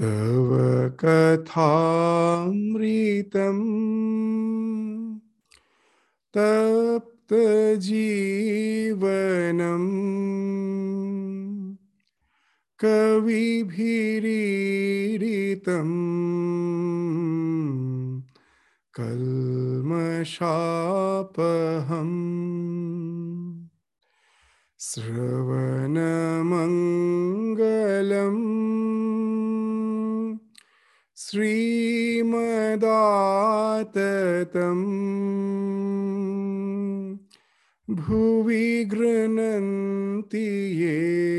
तव कथामृतम् तप्तजीवनम् कविभिरीडितम् कल्मषापहम् श्रवणमङ्गलम्। श्रीमदाततम्। भुवि गृह्णन्ति ये।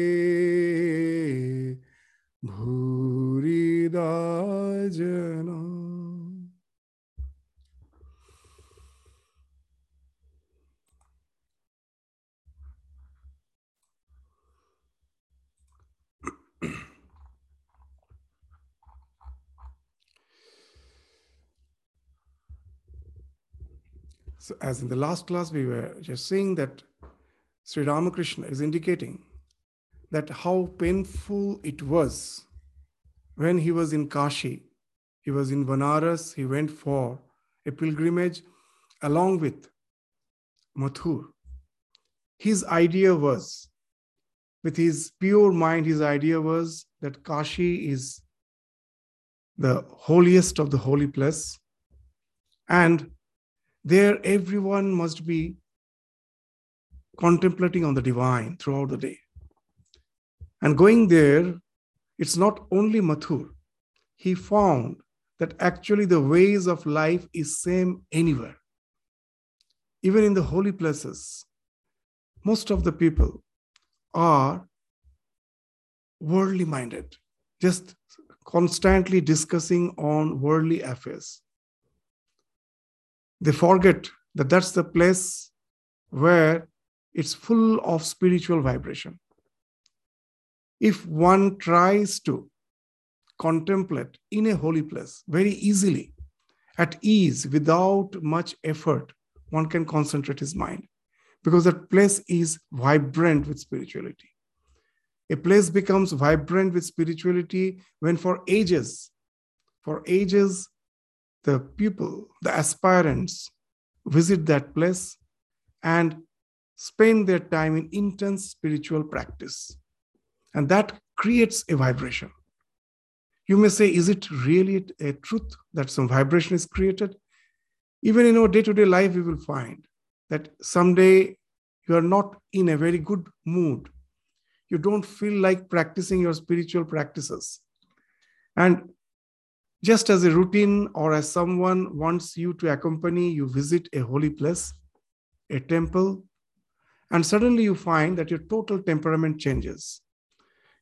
भूरिदा So, as in the last class, we were just saying that Sri Ramakrishna is indicating that how painful it was when he was in Kashi. He was in Banaras, he went for a pilgrimage along with Mathur. His idea was, with his pure mind, his idea was that Kashi is the holiest of the holy place. And there, everyone must be contemplating on the divine throughout the day. And going there, it's not only Mathur. He found that actually the ways of life is same anywhere. Even in the holy places, most of the people are worldly minded, just constantly discussing on worldly affairs they forget that that's the place where it's full of spiritual vibration. If one tries to contemplate in a holy place very easily, at ease, without much effort, one can concentrate his mind because that place is vibrant with spirituality. A place becomes vibrant with spirituality when, for ages, for ages, the people, the aspirants, visit that place and spend their time in intense spiritual practice. And that creates a vibration. You may say, is it really a truth that some vibration is created? Even in our day to day life, we will find that someday you are not in a very good mood. You don't feel like practicing your spiritual practices. And just as a routine or as someone wants you to accompany, you visit a holy place, a temple, and suddenly you find that your total temperament changes.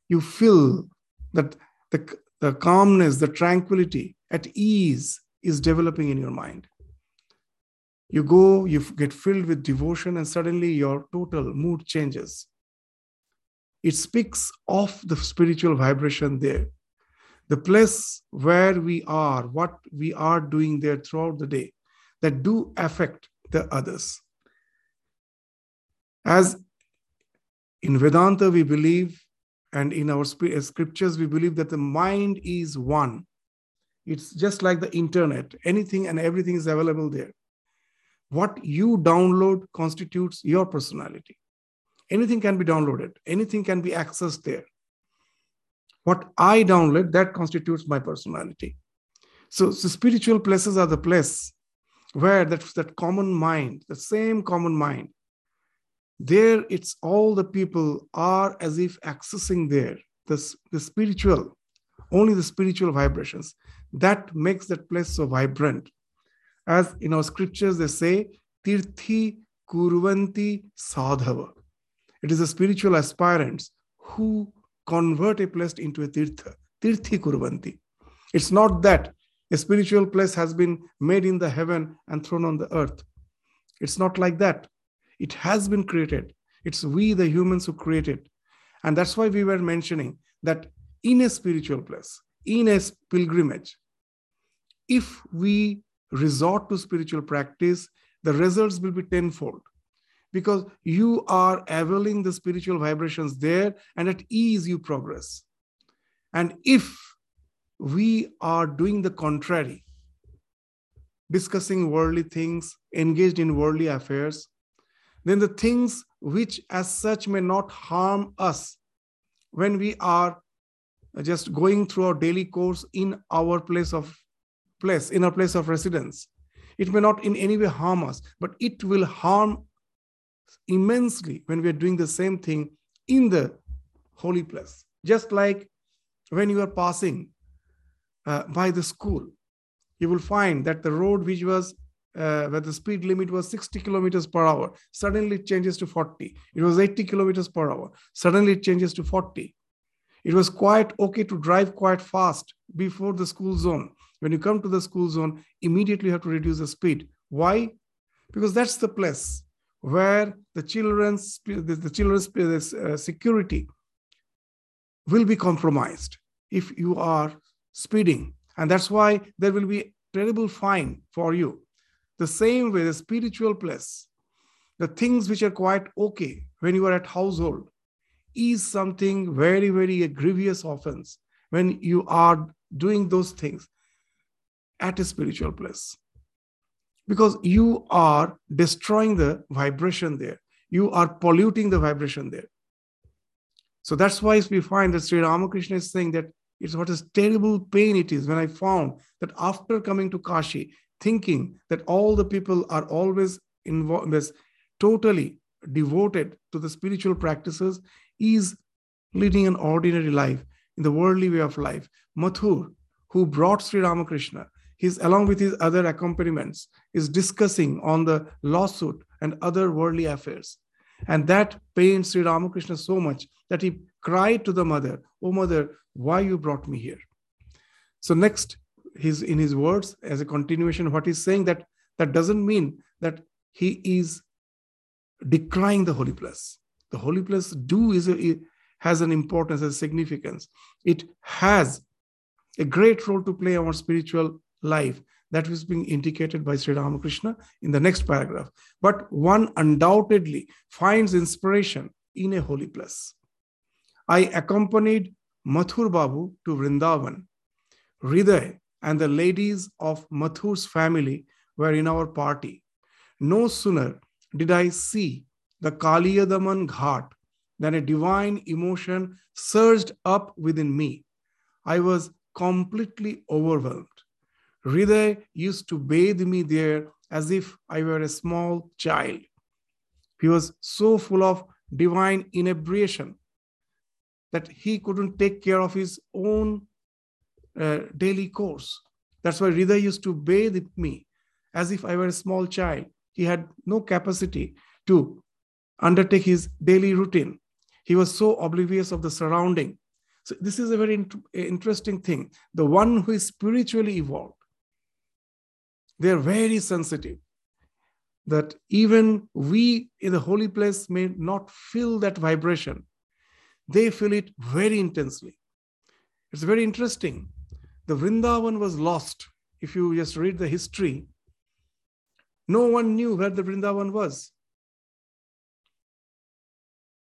You feel that the, the calmness, the tranquility, at ease is developing in your mind. You go, you get filled with devotion, and suddenly your total mood changes. It speaks of the spiritual vibration there the place where we are, what we are doing there throughout the day, that do affect the others. As in Vedanta, we believe, and in our uh, scriptures, we believe that the mind is one. It's just like the internet, anything and everything is available there. What you download constitutes your personality. Anything can be downloaded, anything can be accessed there what I download, that constitutes my personality. So, so spiritual places are the place where that, that common mind, the same common mind, there it's all the people are as if accessing there, the, the spiritual, only the spiritual vibrations. That makes that place so vibrant. As in our scriptures, they say, Tirthi Kurvanti Sadhava. It is the spiritual aspirants who convert a place into a tirtha. Tirthi kurvanti. It's not that a spiritual place has been made in the heaven and thrown on the earth. It's not like that. It has been created. It's we, the humans, who created. And that's why we were mentioning that in a spiritual place, in a pilgrimage, if we resort to spiritual practice, the results will be tenfold because you are availing the spiritual vibrations there and at ease you progress. And if we are doing the contrary, discussing worldly things, engaged in worldly affairs, then the things which as such may not harm us when we are just going through our daily course in our place of place, in our place of residence. It may not in any way harm us, but it will harm immensely when we are doing the same thing in the holy place. Just like when you are passing uh, by the school, you will find that the road which was uh, where the speed limit was 60 kilometers per hour, suddenly changes to 40. It was 80 kilometers per hour. Suddenly it changes to 40. It was quite okay to drive quite fast before the school zone. When you come to the school zone, immediately you have to reduce the speed. Why? Because that's the place where the children's the, children's uh, security will be compromised if you are speeding. And that's why there will be terrible fine for you. The same way the spiritual place the things which are quite okay when you are at household is something very very a grievous offense when you are doing those things at a spiritual place because you are destroying the vibration there. You are polluting the vibration there. So that's why we find that Sri Ramakrishna is saying that it's what a terrible pain it is when I found that after coming to Kashi, thinking that all the people are always involved, totally devoted to the spiritual practices, is leading an ordinary life in the worldly way of life. Mathur, who brought Sri Ramakrishna, he's along with his other accompaniments is discussing on the lawsuit and other worldly affairs. And that pains sri ramakrishna so much that he cried to the mother oh mother why you brought me here? So next he's in his words as a continuation what he's saying that that doesn't mean that he is decrying the holy place. The holy place do is a, has an importance a significance. It has a great role to play our spiritual life that was being indicated by Sri Ramakrishna in the next paragraph. But one undoubtedly finds inspiration in a holy place. I accompanied Mathur Babu to Vrindavan. Hriday and the ladies of Mathur's family were in our party. No sooner did I see the Kaliyadaman Ghat than a divine emotion surged up within me. I was completely overwhelmed. Hriday used to bathe me there as if I were a small child. He was so full of divine inebriation that he couldn't take care of his own uh, daily course. That's why Hriday used to bathe me as if I were a small child. He had no capacity to undertake his daily routine. He was so oblivious of the surrounding. So, this is a very int- interesting thing. The one who is spiritually evolved, they're very sensitive that even we in the holy place may not feel that vibration. They feel it very intensely. It's very interesting. The Vrindavan was lost. If you just read the history, no one knew where the Vrindavan was.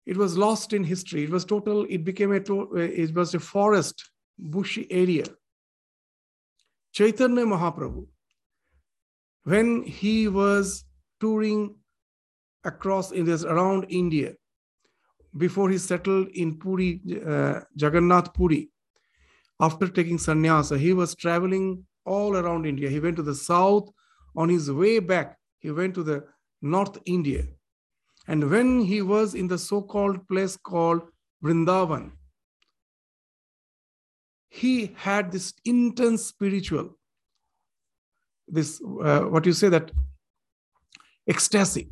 It was lost in history. It was total, it became a, uh, it was a forest, bushy area. Chaitanya Mahaprabhu, when he was touring across in this around India before he settled in Puri, uh, Jagannath Puri. After taking sannyasa, he was traveling all around India. He went to the south. On his way back, he went to the North India. And when he was in the so called place called Vrindavan, he had this intense spiritual this uh, what you say that ecstasy.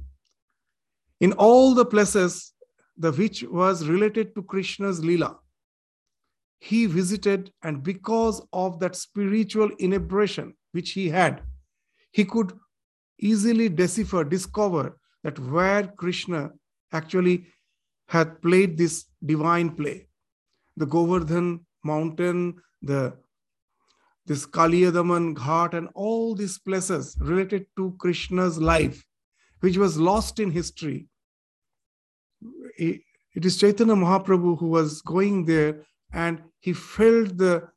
In all the places the which was related to krishna's lila he visited and because of that spiritual inebriation which he had he could easily decipher discover that where krishna actually had played this divine play. The govardhan mountain the this Kaliyadaman Ghat and all these places related to Krishna's life which was lost in history. It is Chaitanya Mahaprabhu who was going there and he felt the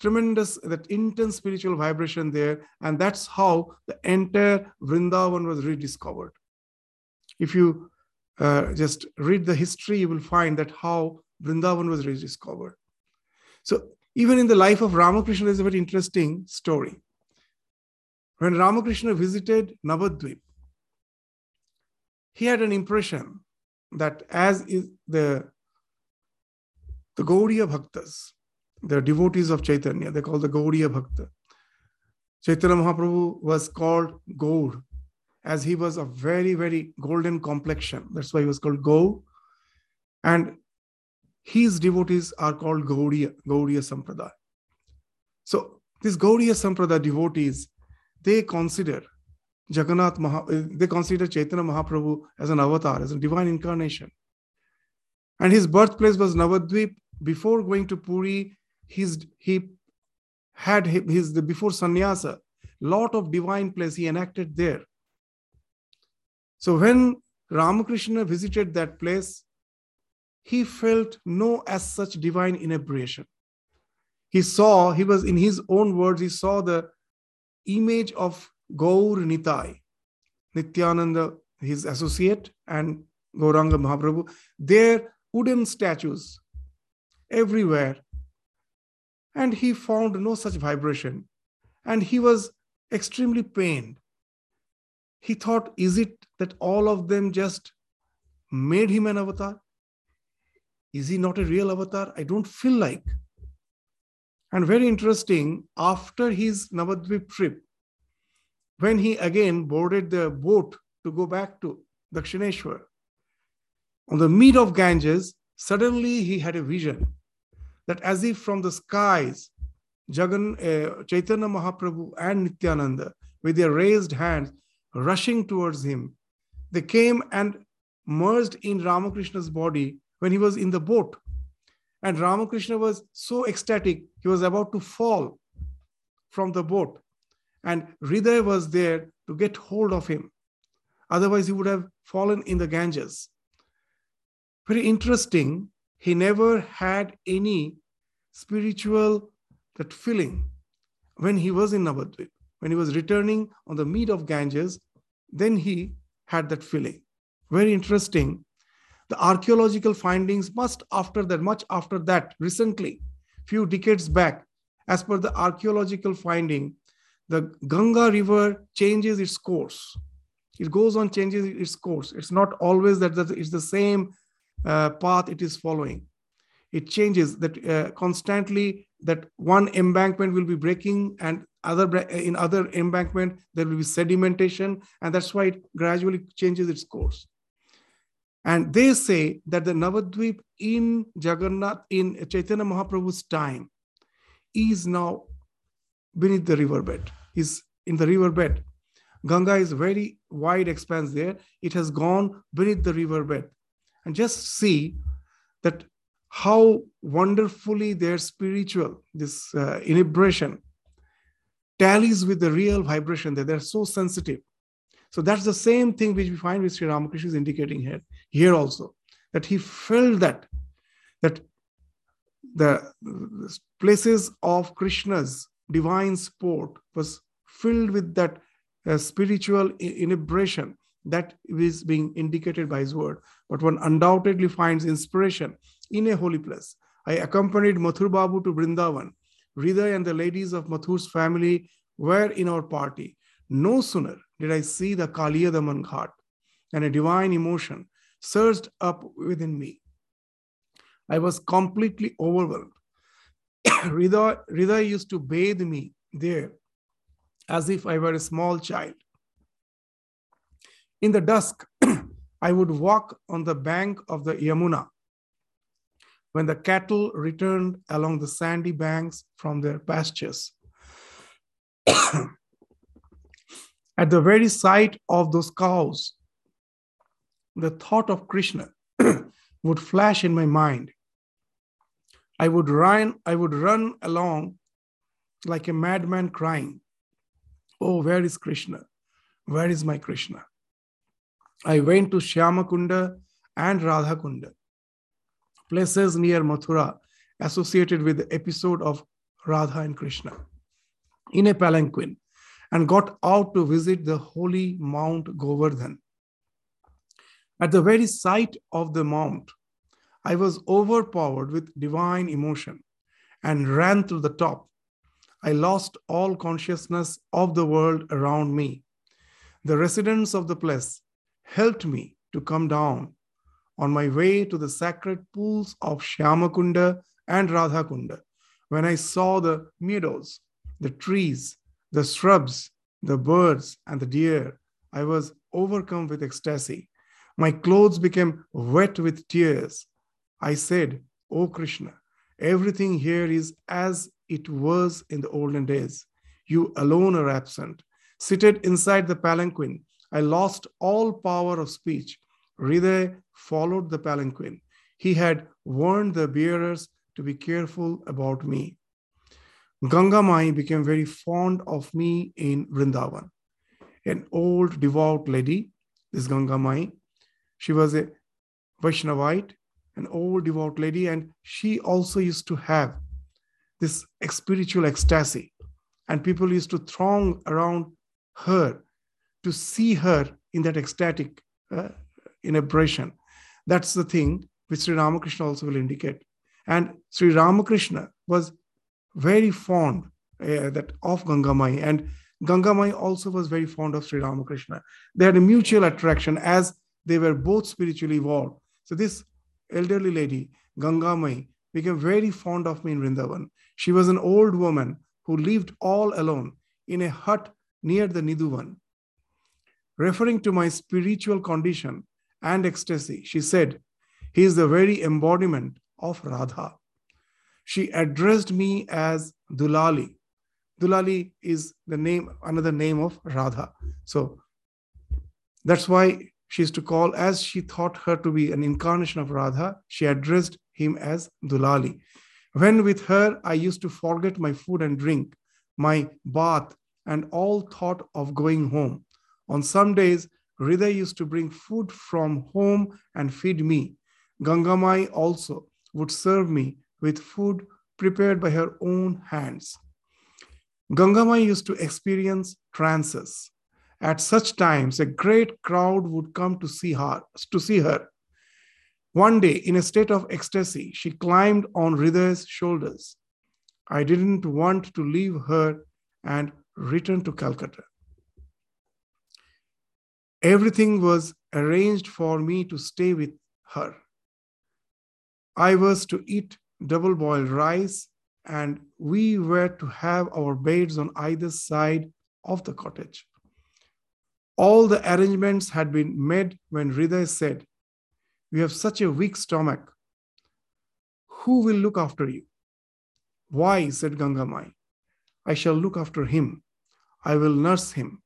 tremendous, that intense spiritual vibration there. And that's how the entire Vrindavan was rediscovered. If you uh, just read the history, you will find that how Vrindavan was rediscovered. So even in the life of Ramakrishna, there's a very interesting story. When Ramakrishna visited Navadvip, he had an impression that as is the the Gaudiya Bhaktas, the devotees of Chaitanya, they call the Gaudiya Bhakta. Chaitanya Mahaprabhu was called Gaur, as he was a very, very golden complexion. That's why he was called Gaur. And his devotees are called Gaudiya, Gaudiya Sampradaya. So these Gaudiya Sampradaya devotees, they consider Jagannath Maha, eh, they consider Chaitanya Mahaprabhu as an avatar, as a divine incarnation. And his birthplace was Navadvip. Before going to Puri, his, he had his, the, before sannyasa, lot of divine place he enacted there. So when Ramakrishna visited that place, he felt no as such divine inebriation. He saw, he was in his own words, he saw the image of Gaur Nitai, Nityananda, his associate, and Gauranga Mahaprabhu, their wooden statues everywhere. And he found no such vibration. And he was extremely pained. He thought, is it that all of them just made him an avatar? Is he not a real avatar? I don't feel like. And very interesting, after his Navadvip trip, when he again boarded the boat to go back to Dakshineshwar, on the mead of Ganges, suddenly he had a vision that as if from the skies, Jagan, uh, Chaitanya Mahaprabhu and Nityananda, with their raised hands, rushing towards him, they came and merged in Ramakrishna's body when he was in the boat. And Ramakrishna was so ecstatic, he was about to fall from the boat. And Hriday was there to get hold of him. Otherwise, he would have fallen in the Ganges. Very interesting. He never had any spiritual that feeling when he was in Navadvip. When he was returning on the mead of Ganges, then he had that feeling. Very interesting the archaeological findings must after that much after that recently few decades back as per the archaeological finding the ganga river changes its course. It goes on changes its course. It's not always that, that it's the same uh, path it is following. It changes that uh, constantly that one embankment will be breaking and other in other embankment there will be sedimentation and that's why it gradually changes its course and they say that the Navadvip in Jagannath, in Chaitanya Mahaprabhu's time, is now beneath the riverbed, is in the riverbed. Ganga is very wide expanse there. It has gone beneath the riverbed. And just see that how wonderfully their spiritual, this uh, tallies with the real vibration there. They're so sensitive. So that's the same thing which we find with Sri Ramakrishna is indicating here, here also, that he felt that, that the places of Krishna's divine sport was filled with that uh, spiritual inebriation that is being indicated by his word. But one undoubtedly finds inspiration in a holy place. I accompanied Mathur Babu to Vrindavan. Hriday and the ladies of Mathur's family were in our party. No sooner did I see the Kaliyadaman Ghat, and a divine emotion surged up within me. I was completely overwhelmed. Rida, Hriday used to bathe me there as if I were a small child. In the dusk, I would walk on the bank of the Yamuna when the cattle returned along the sandy banks from their pastures. At the very sight of those cows, the thought of Krishna would flash in my mind. I would run, I would run along like a madman crying, Oh, where is Krishna? Where is my Krishna? I went to Shyamakunda and Radhakunda, places near Mathura associated with the episode of Radha and Krishna, in a palanquin, and got out to visit the holy Mount Govardhan. At the very sight of the mount, I was overpowered with divine emotion and ran to the top. I lost all consciousness of the world around me. The residents of the place helped me to come down on my way to the sacred pools of Shyamakunda and Radhakunda. When I saw the meadows, the trees, the shrubs, the birds, and the deer, I was overcome with ecstasy. My clothes became wet with tears. I said, O Krishna, everything here is as it was in the olden days. You alone are absent. Seated inside the palanquin, I lost all power of speech. Hriday followed the palanquin. He had warned the bearers to be careful about me. Ganga Mai became very fond of me in Vrindavan. An old devout lady, this Ganga Mai, she was a Vaishnavite, an old devout lady, and she also used to have this spiritual ecstasy. And people used to throng around her to see her in that ecstatic uh, inabration. That's the thing which Sri Ramakrishna also will indicate. And Sri Ramakrishna was very fond uh, that of Gangamai, and Gangamai also was very fond of Sri Ramakrishna. They had a mutual attraction as they were both spiritually evolved. So this elderly lady, Gangamai, became very fond of me in Vrindavan. She was an old woman who lived all alone in a hut near the Nidhuvan. Referring to my spiritual condition and ecstasy, she said, He is the very embodiment of Radha. She addressed me as Dulali. Dulali is the name, another name of Radha. So that's why she used to call, as she thought her to be an incarnation of Radha, she addressed him as Dulali. When with her, I used to forget my food and drink, my bath, and all thought of going home. On some days, Hriday used to bring food from home and feed me. Gangamai also would serve me with food prepared by her own hands. Gangamai used to experience trances. At such times, a great crowd would come to see her. To see her. One day, in a state of ecstasy, she climbed on Hriday's shoulders. I didn't want to leave her and return to Calcutta. Everything was arranged for me to stay with her. I was to eat double boiled rice, and we were to have our beds on either side of the cottage. All the arrangements had been made when Hriday said, We have such a weak stomach. Who will look after you? Why, said Gangamai, I shall look after him. I will nurse him.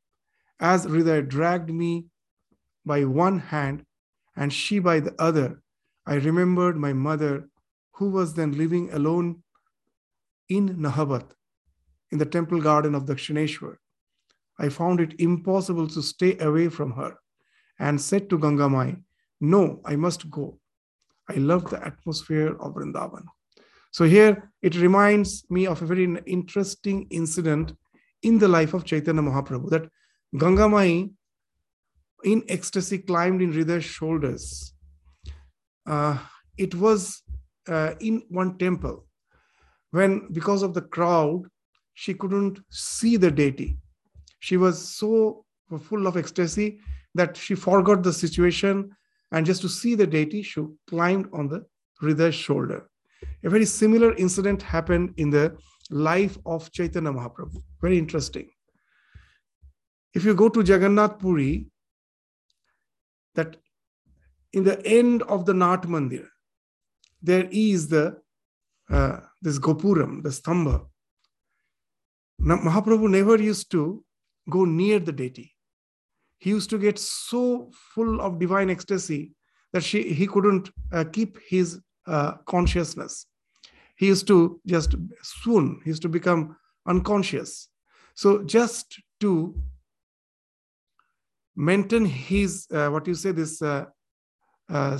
As Hriday dragged me by one hand and she by the other, I remembered my mother, who was then living alone in Nahabat, in the temple garden of Dakshineshwar. I found it impossible to stay away from her and said to Gangamai, No, I must go. I love the atmosphere of Vrindavan. So here it reminds me of a very interesting incident in the life of Chaitanya Mahaprabhu that Gangamai in ecstasy climbed in Hriday's shoulders uh, it was uh, in one temple when, because of the crowd, she couldn't see the deity. She was so full of ecstasy that she forgot the situation and just to see the deity, she climbed on the Hriday's shoulder. A very similar incident happened in the life of Chaitanya Mahaprabhu. Very interesting. If you go to Jagannath Puri, that in the end of the Nat Mandir, there is the uh, this Gopuram, the Stambha. Now, Mahaprabhu never used to go near the deity. He used to get so full of divine ecstasy that she, he couldn't uh, keep his uh, consciousness. He used to just swoon, he used to become unconscious. So, just to maintain his uh, what you say this uh, uh,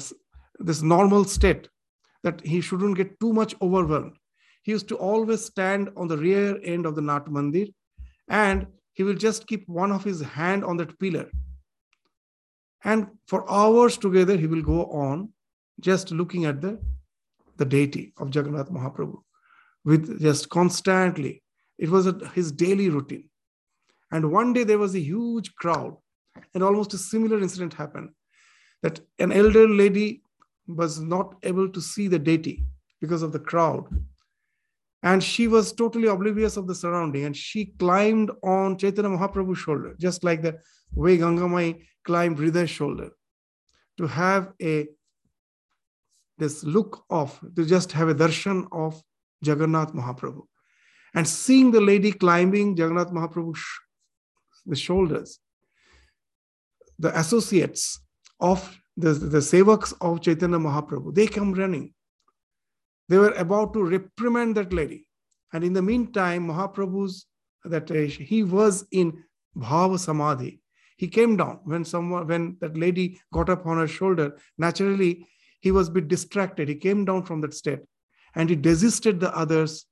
this normal state that he shouldn't get too much overwhelmed. He used to always stand on the rear end of the nat mandir and he will just keep one of his hand on that pillar. And for hours together he will go on just looking at the the deity of jagannath mahaprabhu with just constantly it was a, his daily routine. And one day there was a huge crowd and almost a similar incident happened that an elder lady was not able to see the deity because of the crowd. And she was totally oblivious of the surrounding and she climbed on chaitanya mahaprabhu's shoulder just like the way gangamai climbed hriday's shoulder to have a this look of to just have a darshan of jagannath mahaprabhu. And seeing the lady climbing jagannath mahaprabhu's the shoulders the associates of the, the sevaks of Chaitanya Mahaprabhu, they come running. They were about to reprimand that lady. And in the meantime, Mahaprabhu's that uh, he was in Bhava Samadhi. He came down when someone when that lady got up on her shoulder. Naturally, he was a bit distracted. He came down from that state and he desisted the others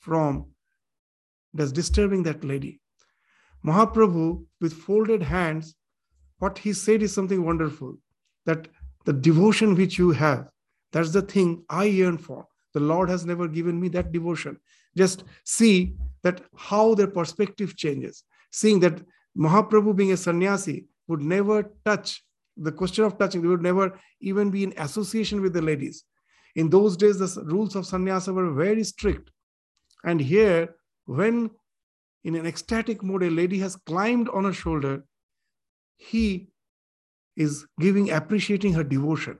from just disturbing that lady. Mahaprabhu, with folded hands, what he said is something wonderful that the devotion which you have, that's the thing I yearn for. The Lord has never given me that devotion. Just see that how their perspective changes. Seeing that Mahaprabhu being a sannyasi would never touch the question of touching, they would never even be in association with the ladies. In those days, the rules of sannyasa were very strict. And here, when in an ecstatic mode, a lady has climbed on a shoulder, he is giving, appreciating her devotion.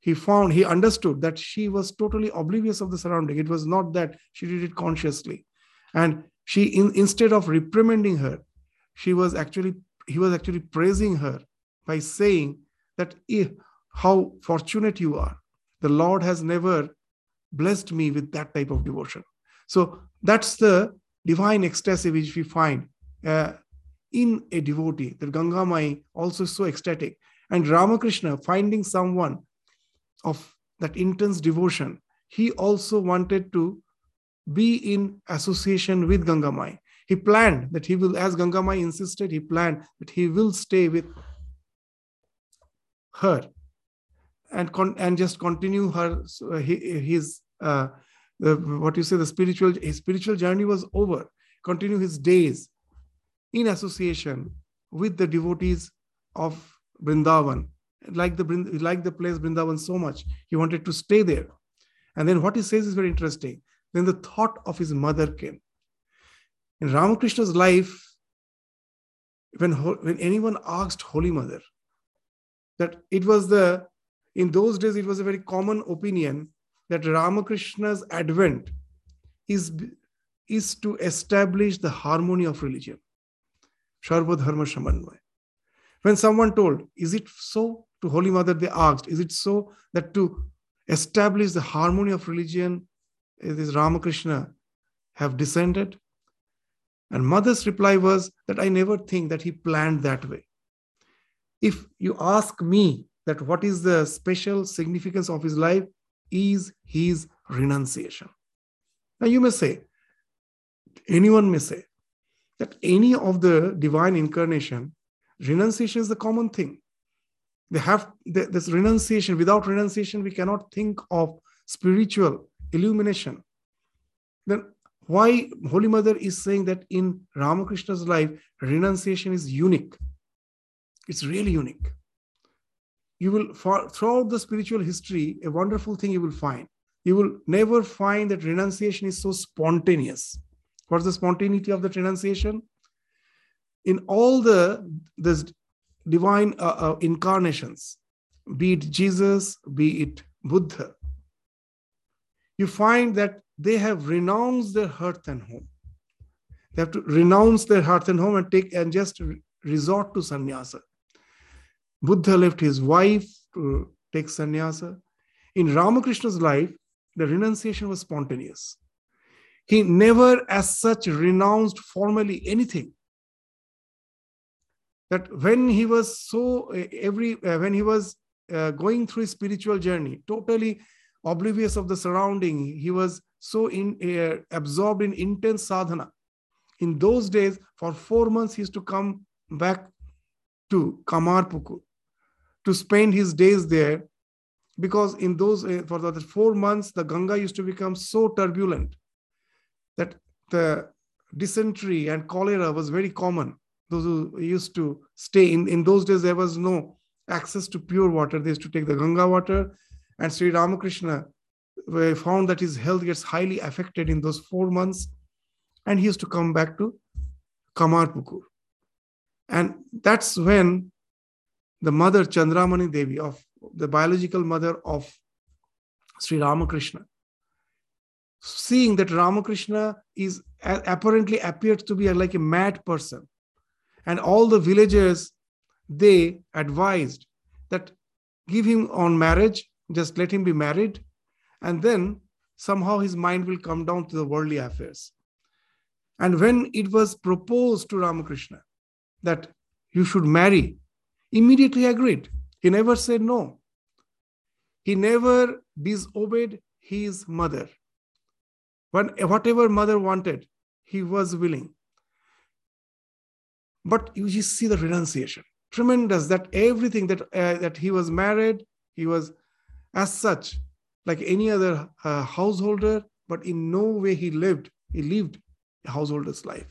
He found, he understood that she was totally oblivious of the surrounding. It was not that she did it consciously. And she, in, instead of reprimanding her, she was actually, he was actually praising her by saying that eh, how fortunate you are. The Lord has never blessed me with that type of devotion. So that's the divine ecstasy which we find uh, in a devotee. That Ganga Mai also is so ecstatic. And Ramakrishna finding someone of that intense devotion, he also wanted to be in association with Ganga Mai. He planned that he will, as Ganga Mai insisted, he planned that he will stay with her and con- and just continue her uh, his uh, the, what you say the spiritual his spiritual journey was over continue his days in association with the devotees of Brindavan. Like the, like the place Brindavan so much, he wanted to stay there. And then what he says is very interesting. Then the thought of his mother came. In Ramakrishna's life, when, when anyone asked Holy Mother, that it was the, in those days, it was a very common opinion that Ramakrishna's advent is, is to establish the harmony of religion. Sarvadharma Samanvay. When someone told, Is it so? To Holy Mother, they asked, Is it so that to establish the harmony of religion, eh, this Ramakrishna have descended? And Mother's reply was that I never think that he planned that way. If you ask me that what is the special significance of his life, is his renunciation. Now you may say, anyone may say, that any of the divine incarnation, renunciation is the common thing. They have this renunciation. Without renunciation, we cannot think of spiritual illumination. Then why Holy Mother is saying that in Ramakrishna's life, renunciation is unique. It's really unique. You will, throughout the spiritual history, a wonderful thing you will find. You will never find that renunciation is so spontaneous. What's the spontaneity of the renunciation? In all the this divine uh, uh, incarnations, be it Jesus, be it Buddha, you find that they have renounced their hearth and home. They have to renounce their hearth and home and take and just resort to sannyasa. Buddha left his wife to take sannyasa. In Ramakrishna's life, the renunciation was spontaneous. He never, as such, renounced formally anything. that when he was so uh, every uh, when he was uh, going through his spiritual journey, totally oblivious of the surrounding, he was so in, uh, absorbed in intense sadhana. In those days, for four months, he used to come back to Kamarpukur to spend his days there because in those for the four months the ganga used to become so turbulent that the dysentery and cholera was very common. Those who used to stay in in those days there was no access to pure water. They used to take the ganga water and sri ramakrishna found that his health gets highly affected in those four months and he used to come back to kamarpukur. And that's when the mother chandramani devi of the biological mother of Sri Ramakrishna, seeing that Ramakrishna is apparently appeared to be like a mad person, and all the villagers they advised that give him on marriage, just let him be married, and then somehow his mind will come down to the worldly affairs. And when it was proposed to Ramakrishna that you should marry, immediately agreed. He never said no. He never disobeyed his mother. When, whatever mother wanted, he was willing. But you just see the renunciation. Tremendous that everything that, uh, that he was married, he was as such, like any other uh, householder, but in no way he lived, he lived a householder's life.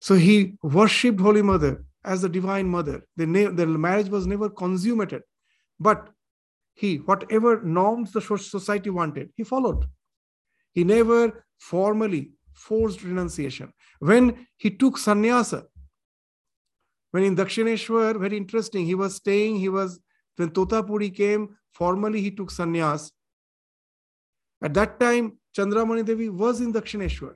So he worshipped Holy Mother as the divine mother. The, the marriage was never consummated, but he, whatever norms the society wanted, he followed. He never formally forced renunciation. When he took sannyasa, when in Dakshineshwar, very interesting, he was staying, he was, when Totapuri came, formally he took sannyas. At that time, Chandramani Devi was in Dakshineshwar.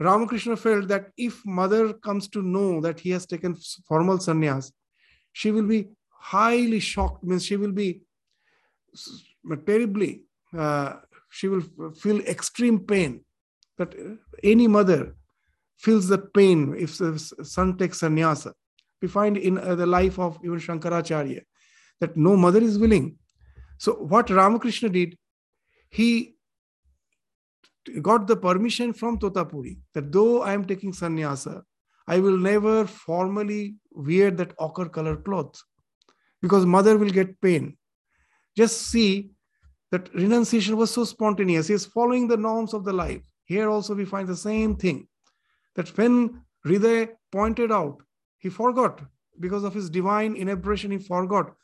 Ramakrishna felt that if mother comes to know that he has taken formal sannyas, she will be highly shocked, means she will be terribly, uh, she will feel extreme pain. That any mother feels the pain if the son takes sannyasa. We find in uh, the life of even Shankaracharya that no mother is willing. So, what Ramakrishna did, he got the permission from Totapuri that though I am taking sannyasa, I will never formally wear that ochre color cloth because mother will get pain. Just see that renunciation was so spontaneous. He is following the norms of the life. Here also we find the same thing that when Hriday pointed out, he forgot because of his divine inebriation, he forgot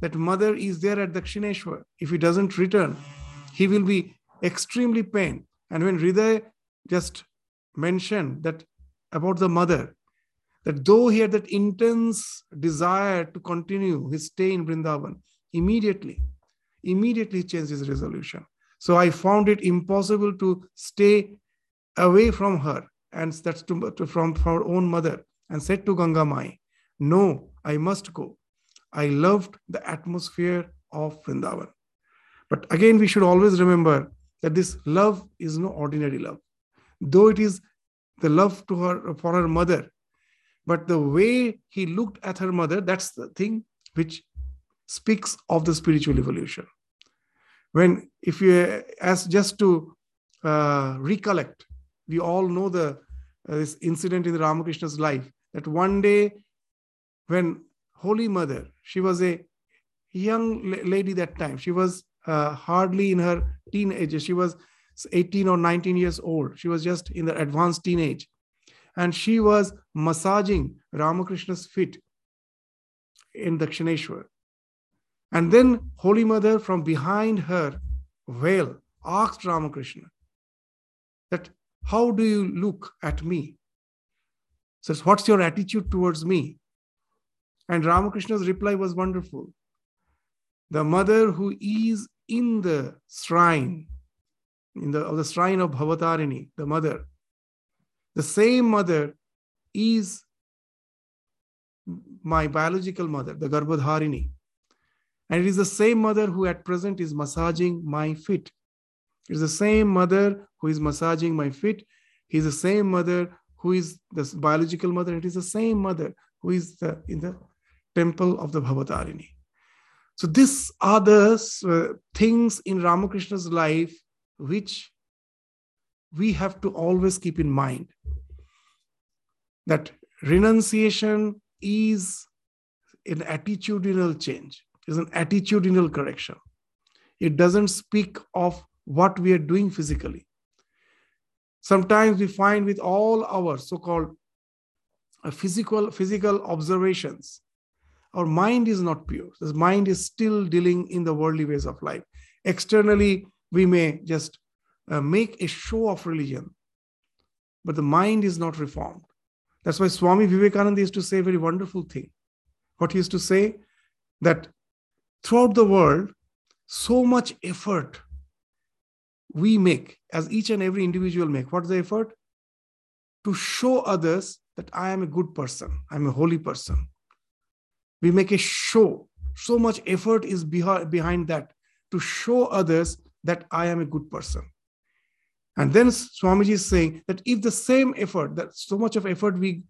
that mother is there at Dakshineshwar. If he doesn't return, he will be extremely pained. And when Hriday just mentioned that about the mother, that though he had that intense desire to continue his stay in Vrindavan, immediately, immediately changed his resolution. So I found it impossible to stay away from her, and that's to, to, from, from our own mother, and said to Ganga Mai, No, I must go. I loved the atmosphere of Vrindavan. But again, we should always remember that this love is no ordinary love. Though it is the love to her for her mother, but the way he looked at her mother, that's the thing which speaks of the spiritual evolution. When, if you, as just to uh, recollect, we all know the uh, this incident in the Ramakrishna's life that one day when Holy Mother, she was a young lady that time, she was uh, hardly in her teenage, she was 18 or 19 years old, she was just in the advanced teenage and she was massaging Ramakrishna's feet in Dakshineshwar. And then Holy Mother from behind her veil asked Ramakrishna that, How do you look at me? Says, What's your attitude towards me? And Ramakrishna's reply was wonderful. The mother who is in the shrine, in the, of the shrine of Bhavatarini, the mother, the same mother is my biological mother, the Garbhadharini. And it is the same mother who at present is massaging my feet. It is the same mother who is massaging my feet. He is the same mother who is the biological mother, it is the same mother who is the, in the temple of the Bhavatarini. So these are the uh, things in Ramakrishna's life which we have to always keep in mind that renunciation is an attitudinal change, is an attitudinal correction. It doesn't speak of what we are doing physically. Sometimes we find with all our so-called uh, physical physical observations, our mind is not pure. The mind is still dealing in the worldly ways of life. Externally, we may just uh, make a show of religion, but the mind is not reformed. That's why Swami Vivekananda used to say a very wonderful thing. What he used to say that throughout the world, so much effort we make as each and every individual make. What's the effort? To show others that I am a good person, I'm a holy person. We make a show. So much effort is behind that to show others that I am a good person. And then Swamiji is saying that if the same effort, that so much of effort we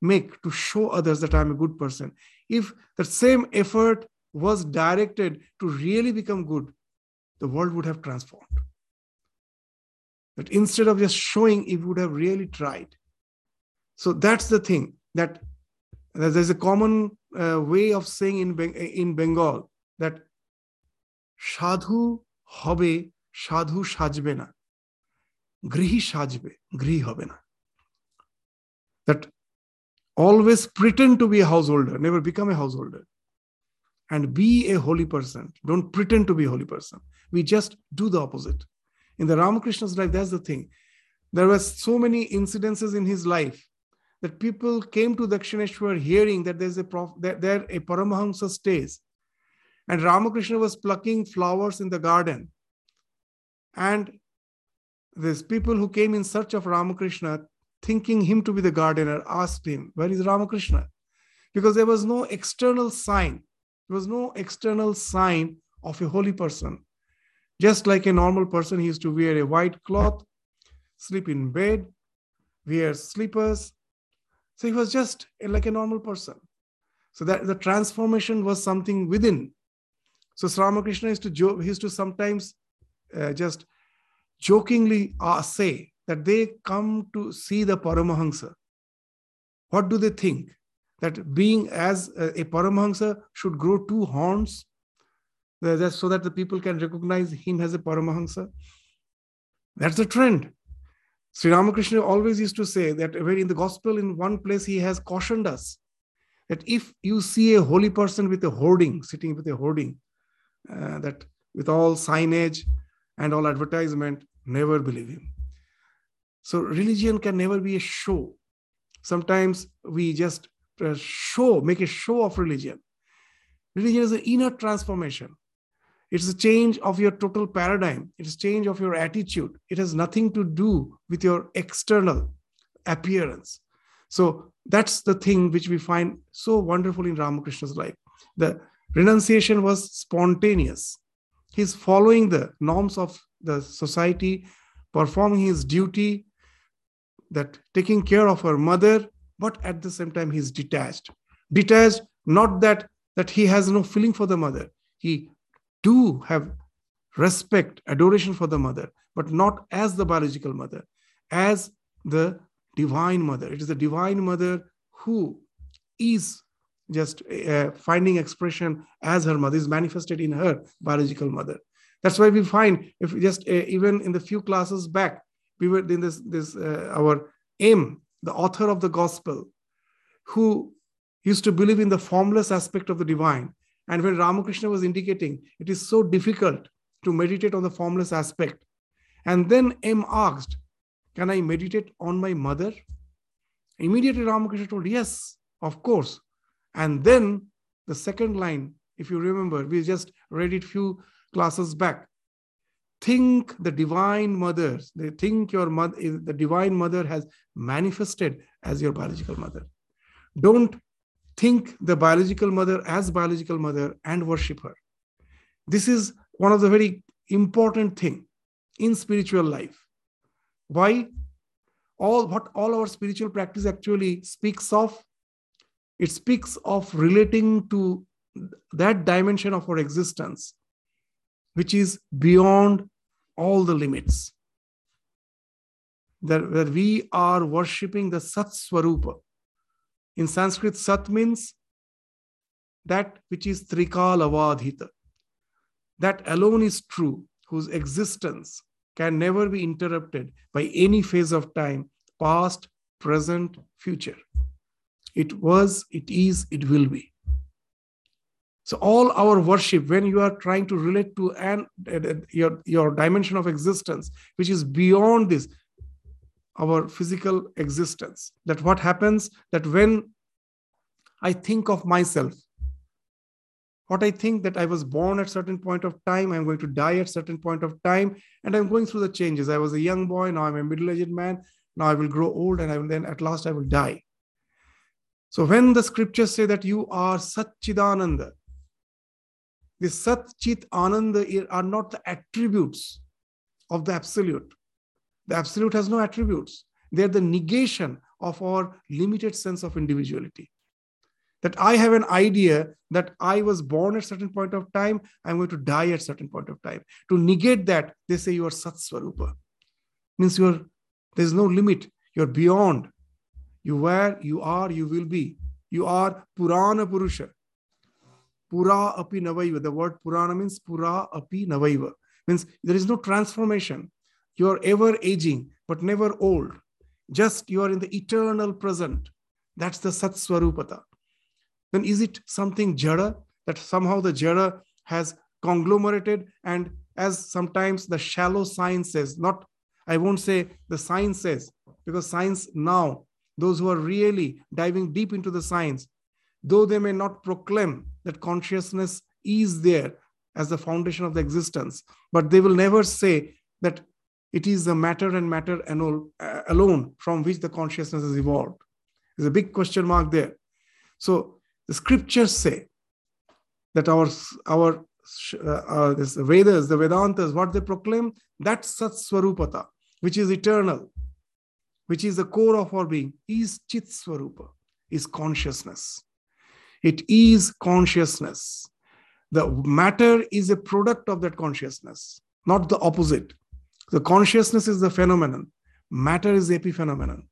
make to show others that I'm a good person, if that same effort was directed to really become good, the world would have transformed. That instead of just showing, it would have really tried. So that's the thing that there's a common uh, way of saying in, in Bengal that sadhu hobe sadhu সাজবে না গৃহী সাজবে গৃহী হবে না that always pretend to be a householder never become a householder and be a holy person. Don't pretend to be a holy person. We just do the opposite. In the ramakrishna's life that's the thing. There were so many incidences in his life that people came to dakshineshwar hearing that there's a prof, that there a paramahamsa stays. And ramakrishna was plucking flowers in the garden. And these people who came in search of Ramakrishna, thinking him to be the gardener, asked him, Where is Ramakrishna? Because there was no external sign. There was no external sign of a holy person. Just like a normal person, he used to wear a white cloth, sleep in bed, wear slippers. So he was just like a normal person. So that the transformation was something within. So Sri Ramakrishna used to, he used to sometimes uh, just jokingly uh, say that they come to see the Paramahansa. What do they think? That being as a, Paramahansa should grow two horns so that the people can recognize him as a Paramahansa? That's the trend. Sri Ramakrishna always used to say that where in the gospel, in one place, he has cautioned us that if you see a holy person with a hoarding, sitting with a hoarding, uh, that with all signage and all advertisement, never believe him. So religion can never be a show. Sometimes we just Uh, show, make a show of religion. Religion is an inner transformation. It's a change of your total paradigm. It's a change of your attitude. It has nothing to do with your external appearance. So that's the thing which we find so wonderful in Ramakrishna's life. The renunciation was spontaneous. He's following the norms of the society, performing his duty, that taking care of her mother, but at the same time he's detached. Detached, not that that he has no feeling for the mother. He do have respect, adoration for the mother, but not as the biological mother, as the divine mother. It is the divine mother who is just uh, finding expression as her mother, is manifested in her biological mother. That's why we find if just uh, even in the few classes back, we were in this this uh, our M, the author of the gospel, who used to believe in the formless aspect of the divine. And when Ramakrishna was indicating, it is so difficult to meditate on the formless aspect. And then M asked, Can I meditate on my mother? Immediately Ramakrishna told, Yes, of course. And then the second line, if you remember, we just read it few classes back think the divine mother they think your mother the divine mother has manifested as your biological mother. Don't think the biological mother as biological mother and worship her. This is one of the very important thing in spiritual life. Why? All what all our spiritual practice actually speaks of it speaks of relating to that dimension of our existence which is beyond all the limits that, that we are worshipping the sat swarupa in sanskrit sat means that which is trikalavadhita that alone is true whose existence can never be interrupted by any phase of time, past, present, future. It was, it is, it will be. So all our worship, when you are trying to relate to an your, your dimension of existence, which is beyond this, our physical existence, that what happens that when I think of myself, what I think that I was born at certain point of time, I'm going to die at certain point of time, and I'm going through the changes. I was a young boy, now I'm a middle-aged man, now I will grow old, and I will then at last I will die. So when the scriptures say that you are Satchidananda, the Sat Chit Ananda are not the attributes of the absolute. The absolute has no attributes. They're the negation of our limited sense of individuality that I have an idea that I was born at a certain point of time, I'm going to die at a certain point of time. To negate that, they say you are Satswarupa. Means you are there's no limit. You're beyond. You were, you are, you will be. You are Purana Purusha. Pura api navaiva. The word Purana means Pura api navaiva. Means there is no transformation. You are ever aging, but never old. Just you are in the eternal present. That's the Satswarupata then is it something jada that somehow the jada has conglomerated and as sometimes the shallow science says not i won't say the science says because science now those who are really diving deep into the science though they may not proclaim that consciousness is there as the foundation of the existence but they will never say that it is the matter and matter alone from which the consciousness has evolved there's a big question mark there so the scriptures say that our, our uh, uh, this Vedas, the Vedantas, what they proclaim, that Sat Swarupata, which is eternal, which is the core of our being, is Chit Swarupa, is consciousness. It is consciousness. The matter is a product of that consciousness, not the opposite. The consciousness is the phenomenon, matter is epiphenomenon.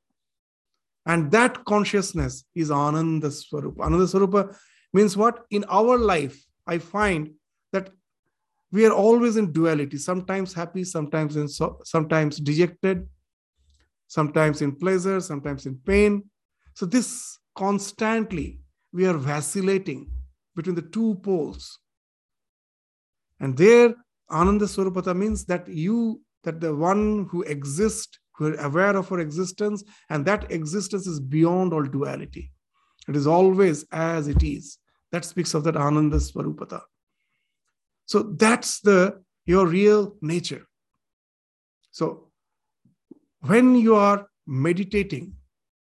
And that consciousness is Ananda Swarupa. Ananda Swarupa means what? In our life, I find that we are always in duality, sometimes happy, sometimes in so, sometimes dejected, sometimes in pleasure, sometimes in pain. So this constantly we are vacillating between the two poles. And there, Ananda Swarupata means that you, that the one who exists who are aware of our existence, and that existence is beyond all duality. It is always as it is. That speaks of that Ananda Swarupata. So that's the your real nature. So when you are meditating,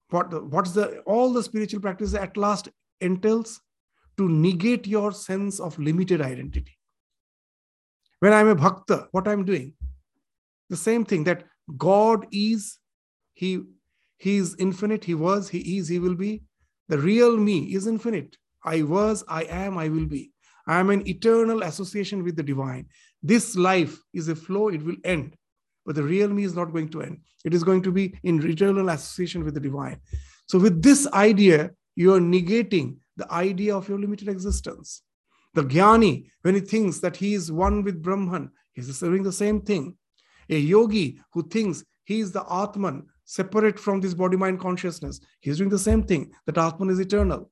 what what's the all the spiritual practices at last entails to negate your sense of limited identity. When I'm a bhakta, what I'm doing, the same thing that God is, He, he is infinite, He was, He is, He will be. The real me is infinite. I was, I am, I will be. I am an eternal association with the divine. This life is a flow, it will end. But the real me is not going to end. It is going to be in eternal association with the divine. So, with this idea, you are negating the idea of your limited existence. The jnani, when he thinks that he is one with Brahman, he's doing the same thing. A yogi who thinks he is the Atman, separate from this body mind consciousness, he's doing the same thing that Atman is eternal.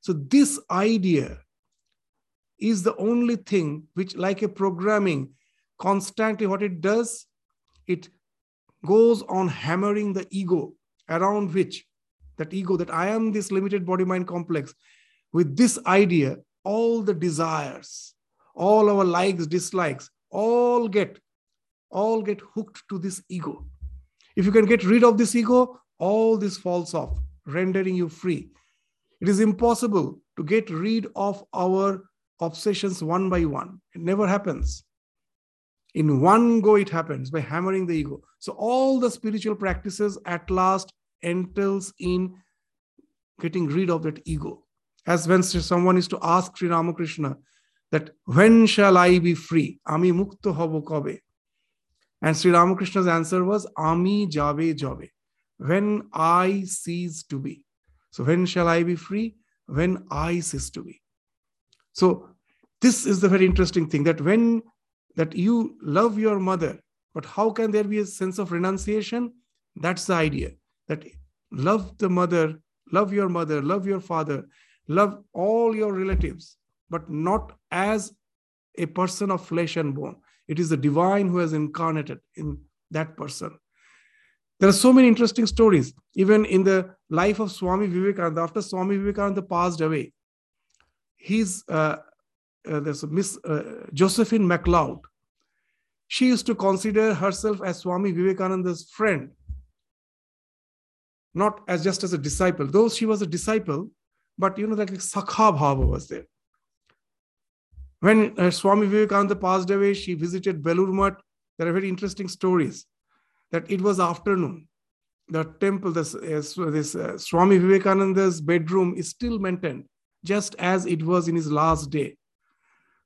So, this idea is the only thing which, like a programming, constantly what it does, it goes on hammering the ego around which that ego, that I am this limited body mind complex, with this idea, all the desires, all our likes, dislikes, all get all get hooked to this ego. If you can get rid of this ego, all this falls off, rendering you free. It is impossible to get rid of our obsessions one by one. It never happens. In one go, it happens by hammering the ego. So all the spiritual practices at last entails in getting rid of that ego. As when someone is to ask Sri Ramakrishna that when shall I be free? Ami mukto hobo kobe. And Sri Ramakrishna's answer was Ami jabe jabe. When I cease to be. So when shall I be free? When I cease to be. So this is the very interesting thing that when that you love your mother, but how can there be a sense of renunciation? That's the idea that love the mother, love your mother, love your father, love all your relatives, but not as a person of flesh and bone. It is the divine who has incarnated in that person. There are so many interesting stories, even in the life of Swami Vivekananda. After Swami Vivekananda passed away, his uh, uh, there's a Miss uh, Josephine MacLeod. She used to consider herself as Swami Vivekananda's friend, not as just as a disciple. Though she was a disciple, but you know that like Sakha Bhava was there. When uh, Swami Vivekananda passed away, she visited Belur. There are very interesting stories that it was afternoon. The temple, this, uh, this uh, Swami Vivekananda's bedroom is still maintained, just as it was in his last day.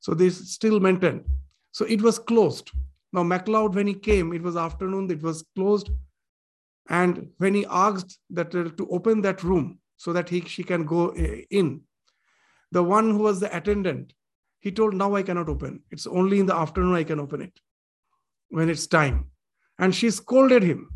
So they still maintained. So it was closed. Now, MacLeod, when he came, it was afternoon, it was closed. And when he asked that uh, to open that room so that he, she can go uh, in, the one who was the attendant, he told, Now I cannot open. It's only in the afternoon I can open it when it's time. And she scolded him.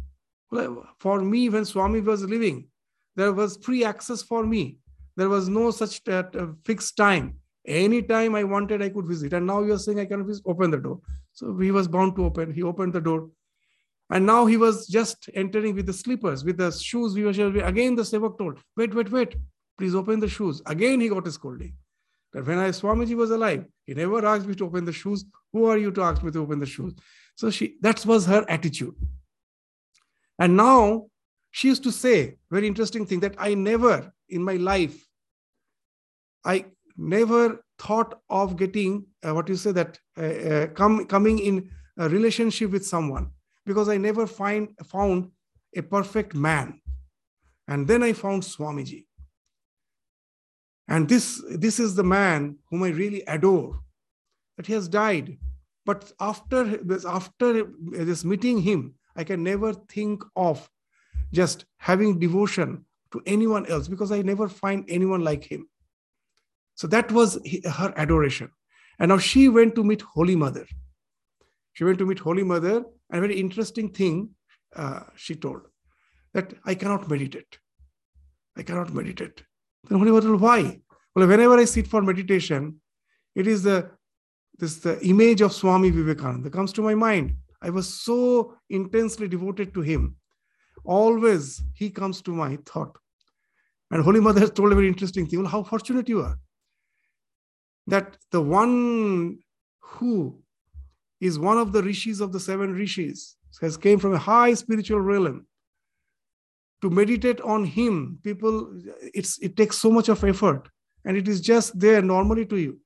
For me, when Swami was living, there was free access for me. There was no such uh, fixed time. Any time I wanted, I could visit. And now you're saying I cannot open the door. So he was bound to open. He opened the door. And now he was just entering with the slippers, with the shoes. We were again the sevak told, wait, wait, wait, please open the shoes. Again he got a scolding. That when I Swamiji was alive, he never asked me to open the shoes. Who are you to ask me to open the shoes? So she that was her attitude. And now she used to say, very interesting thing, that I never in my life, I never thought of getting uh, what you say that uh, uh, come coming in a relationship with someone because I never find found a perfect man, and then I found Swamiji, and this this is the man whom I really adore. That he has died, but after this after this meeting him, I can never think of just having devotion to anyone else because I never find anyone like him. So that was her adoration. And now she went to meet Holy Mother. She went to meet Holy Mother, and a very interesting thing uh, she told that I cannot meditate. I cannot meditate. Then Holy Mother, why? Well, whenever I sit for meditation, it is the this the image of Swami Vivekananda comes to my mind. I was so intensely devoted to him. Always he comes to my thought. And Holy Mother has told a very interesting thing. Well, how fortunate you are that the one who is one of the rishis of the seven rishis has came from a high spiritual realm. To meditate on him people it's it takes so much of effort and it is just there normally to you.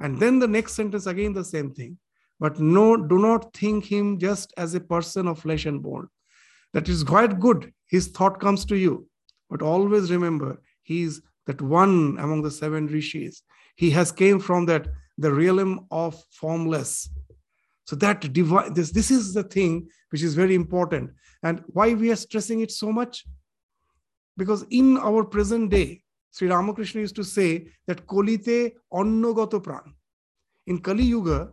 And then the next sentence again the same thing. But no do not think him just as a person of flesh and bone. That is quite good. His thought comes to you. But always remember he is that one among the seven rishis. He has came from that the realm of formless so that divine this this is the thing which is very important. And why we are stressing it so much? Because in our present day sri ramakrishna used to say that kolite annogato pran. In kali yuga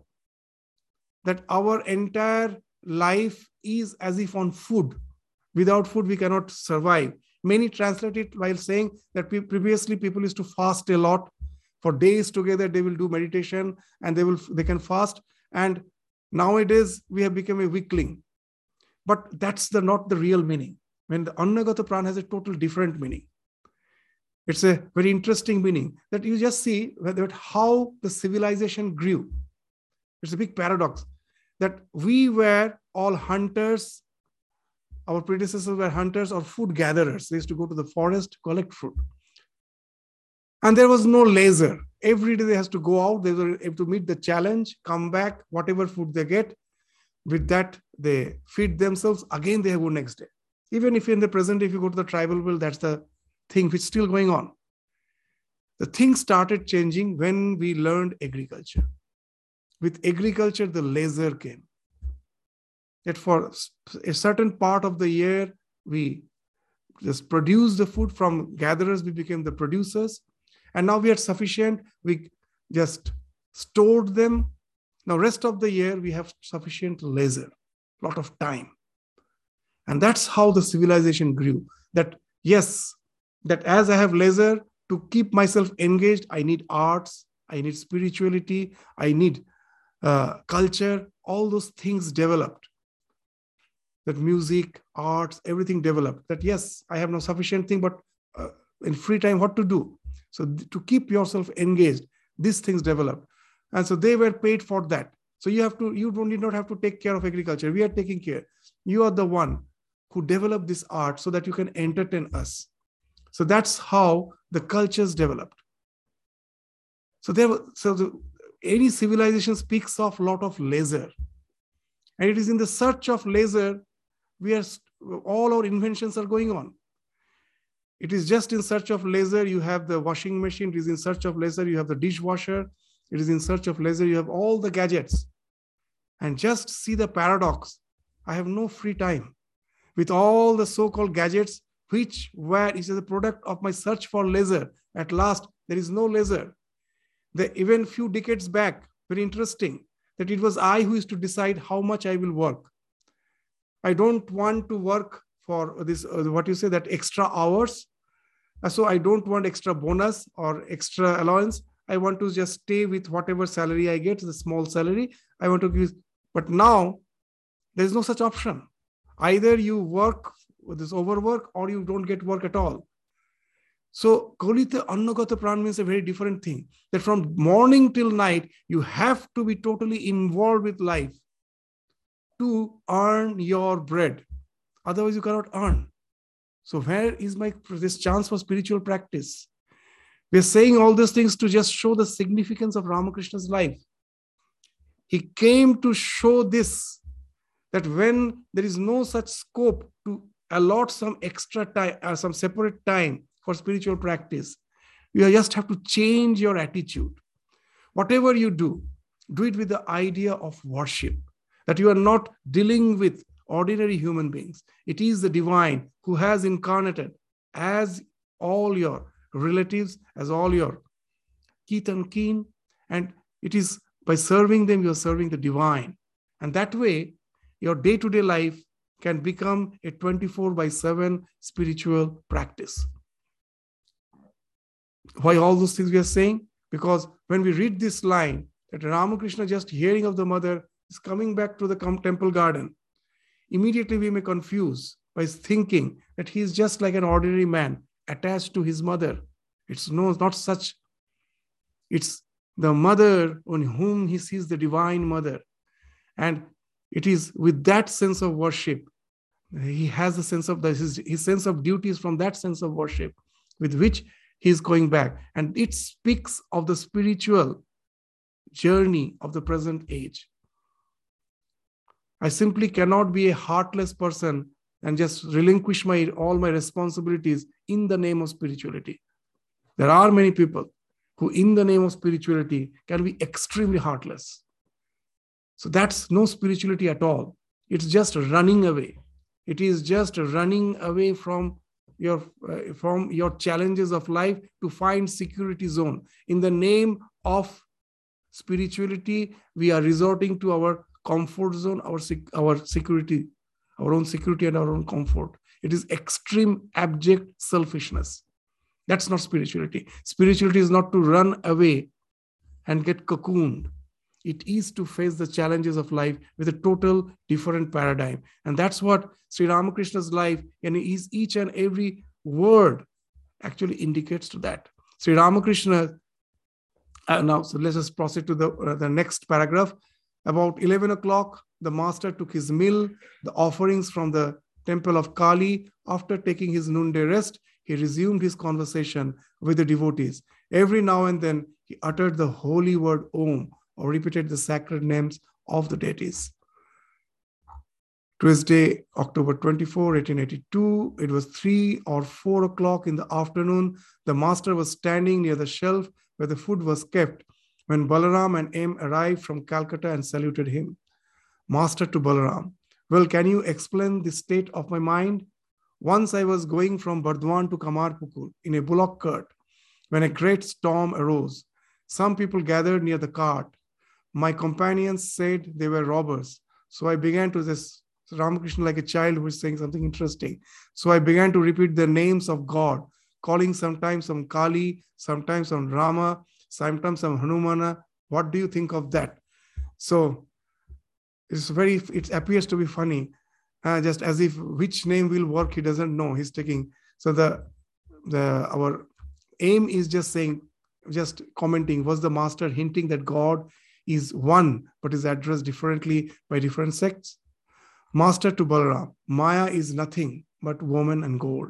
that our entire life is as if on food. Without food we cannot survive. Many translate it while saying that previously people used to fast a lot. For days together they will do meditation and they will they can fast. And nowadays we have become a weakling. But that's the not the real meaning. When the annagata pran has a total different meaning. It's a very interesting meaning that you just see that how the civilization grew. It's a big paradox that we were all hunters. Our predecessors were hunters or food gatherers. They used to go to the forest collect fruit and there was no laser. Every day they has to go out they were able to meet the challenge come back whatever food they get. With that they feed themselves. Again they go next day. Even if in the present if you go to the tribal world that's the thing which is still going on. The thing started changing when we learned agriculture. With agriculture the laser came. That for a certain part of the year we just produce the food. From gatherers we became the producers and now we are sufficient. We just stored them. Now rest of the year we have sufficient leisure lot of time. And that's how the civilization grew that yes that as i have leisure to keep myself engaged i need arts i need spirituality i need uh, culture all those things developed. That music arts everything developed. That yes i have no sufficient thing but uh, in free time what to do so to keep yourself engaged, these things develop. And so they were paid for that. So you have to, you don't need not have to take care of agriculture. We are taking care. You are the one who developed this art so that you can entertain us. So that's how the cultures developed. So there, so the, any civilization speaks of lot of laser, and it is in the search of laser we are all our inventions are going on. It is just in search of leisure, you have the washing machine. It is in search of leisure, you have the dishwasher. It is in search of leisure, you have all the gadgets. And just see the paradox. I have no free time. With all the so-called gadgets, which were is a product of my search for leisure. At last, there is no leisure. The even few decades back, very interesting, that it was I who used to decide how much I will work. I don't want to work for this uh, what you say that extra hours. Uh, so i don't want extra bonus or extra allowance. I want to just stay with whatever salary i get the small salary. I want to give but now there's no such option. Either you work with this overwork or you don't get work at all. So Kolite Annagata Pran means a very different thing. That from morning till night, you have to be totally involved with life to earn your bread. Otherwise, you cannot earn. So, where is my this chance for spiritual practice? We're saying all these things to just show the significance of Ramakrishna's life. He came to show this that when there is no such scope to allot some extra time or uh, some separate time for spiritual practice, you just have to change your attitude. Whatever you do, do it with the idea of worship, that you are not dealing with ordinary human beings. It is the divine who has incarnated as all your relatives, as all your kith and kin. And it is by serving them, you're serving the divine. And that way, your day to day life can become a 24 by 7 spiritual practice. Why all those things we are saying? Because when we read this line, that Ramakrishna, just hearing of the mother, is coming back to the temple garden immediately we may confuse by thinking that he is just like an ordinary man attached to his mother. It's no, not such. It's the mother on whom he sees the divine mother. And it is with that sense of worship, he has a sense of his, his sense of duty is from that sense of worship with which he is going back. And it speaks of the spiritual journey of the present age. I simply cannot be a heartless person and just relinquish my all my responsibilities in the name of spirituality. There are many people who, in the name of spirituality, can be extremely heartless. So that's no spirituality at all. It's just running away. It is just running away from your uh, from your challenges of life to find security zone. In the name of spirituality, we are resorting to our comfort zone, our, our security, our own security and our own comfort. It is extreme, abject selfishness. That's not spirituality. Spirituality is not to run away and get cocooned. It is to face the challenges of life with a total different paradigm. And that's what Sri Ramakrishna's life and his each and every word actually indicates to that. Sri Ramakrishna, uh, now, so let us proceed to the, uh, the next paragraph. About 11 o'clock, the master took his meal, the offerings from the temple of Kali. After taking his noonday rest, he resumed his conversation with the devotees. Every now and then, he uttered the holy word Om or repeated the sacred names of the deities. Tuesday, October 24, 1882, it was 3 or 4 o'clock in the afternoon. The master was standing near the shelf where the food was kept when Balaram and M arrived from Calcutta and saluted him. Master to Balaram, well, can you explain the state of my mind? Once I was going from Burdwan to Kamarpukur in a bullock cart when a great storm arose. Some people gathered near the cart. My companions said they were robbers. So I began to this Ramakrishna like a child who is saying something interesting. So I began to repeat the names of God, calling sometimes some Kali, sometimes some Rama, sometimes some Hanumana. What do you think of that? So it's very, it appears to be funny, uh, just as if which name will work, he doesn't know. He's taking, so the, the, our M is just saying, just commenting, was the master hinting that God is one, but is addressed differently by different sects? Master to Balaram, Maya is nothing but woman and gold.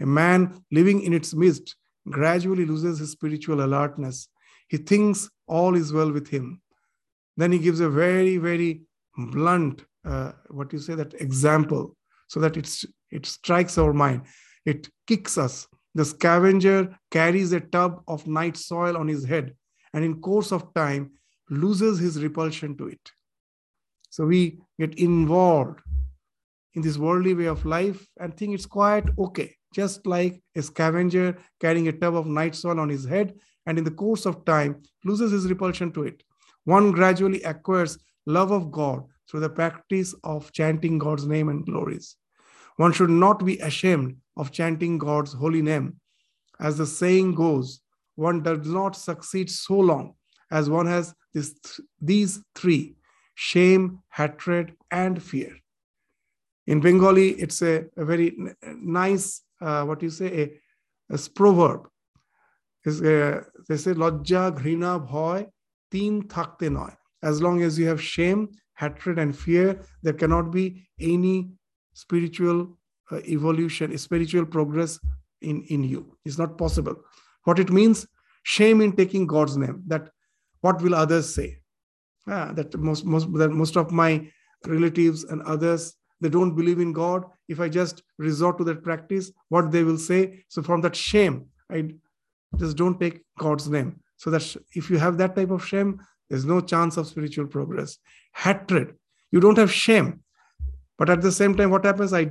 A man living in its midst gradually loses his spiritual alertness. He thinks all is well with him. Then he gives a very, very blunt, uh, what you say, that example, so that it's, it strikes our mind. It kicks us. The scavenger carries a tub of night soil on his head, and in course of time loses his repulsion to it. So we get involved in this worldly way of life and think it's quite okay, just like a scavenger carrying a tub of night soil on his head, and in the course of time loses his repulsion to it. One gradually acquires love of God through the practice of chanting God's name and glories. One should not be ashamed of chanting God's holy name. As the saying goes, one does not succeed so long as one has this, these three shame, hatred, and fear. In Bengali, it's a, a very nice, uh, what you say, a, a proverb. A, they say, lajja, ghrina, bhoy, teen thakte noy as long as you have shame, hatred, and fear, there cannot be any spiritual uh, evolution, spiritual progress in, in you. It's not possible. What it means, shame in taking God's name, that what will others say? Ah, that most, most, that most of my relatives and others, they don't believe in God. If I just resort to that practice, what they will say. So from that shame, I just don't take God's name. So that if you have that type of shame, there's no chance of spiritual progress. Hatred. You don't have shame. But at the same time, what happens? I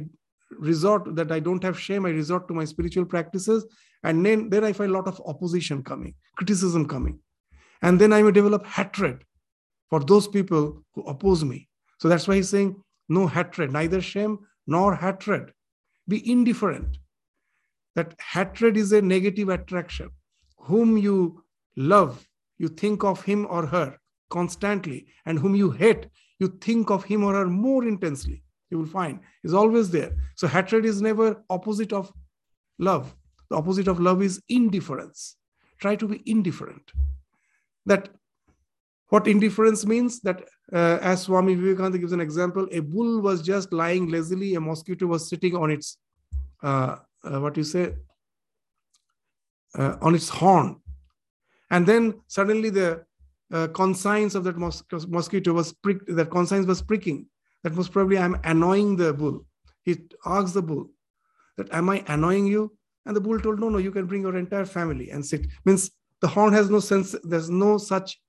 resort that I don't have shame. I resort to my spiritual practices. And then, then I find a lot of opposition coming, criticism coming. And then I may develop hatred for those people who oppose me. So that's why he's saying no hatred, neither shame nor hatred. Be indifferent. That hatred is a negative attraction. Whom you love you think of him or her constantly, and whom you hate, you think of him or her more intensely. You will find is always there. So hatred is never opposite of love. The opposite of love is indifference. Try to be indifferent. That what indifference means that uh, as Swami Vivekananda gives an example, a bull was just lying lazily, a mosquito was sitting on its uh, uh, what you say uh, on its horn and then suddenly the uh, conscience of that mos- mosquito was pricked, that conscience was pricking. That was probably I'm annoying the bull. He asked the bull that, am I annoying you? And the bull told, no, no, you can bring your entire family and sit. Means the horn has no sense, there's no such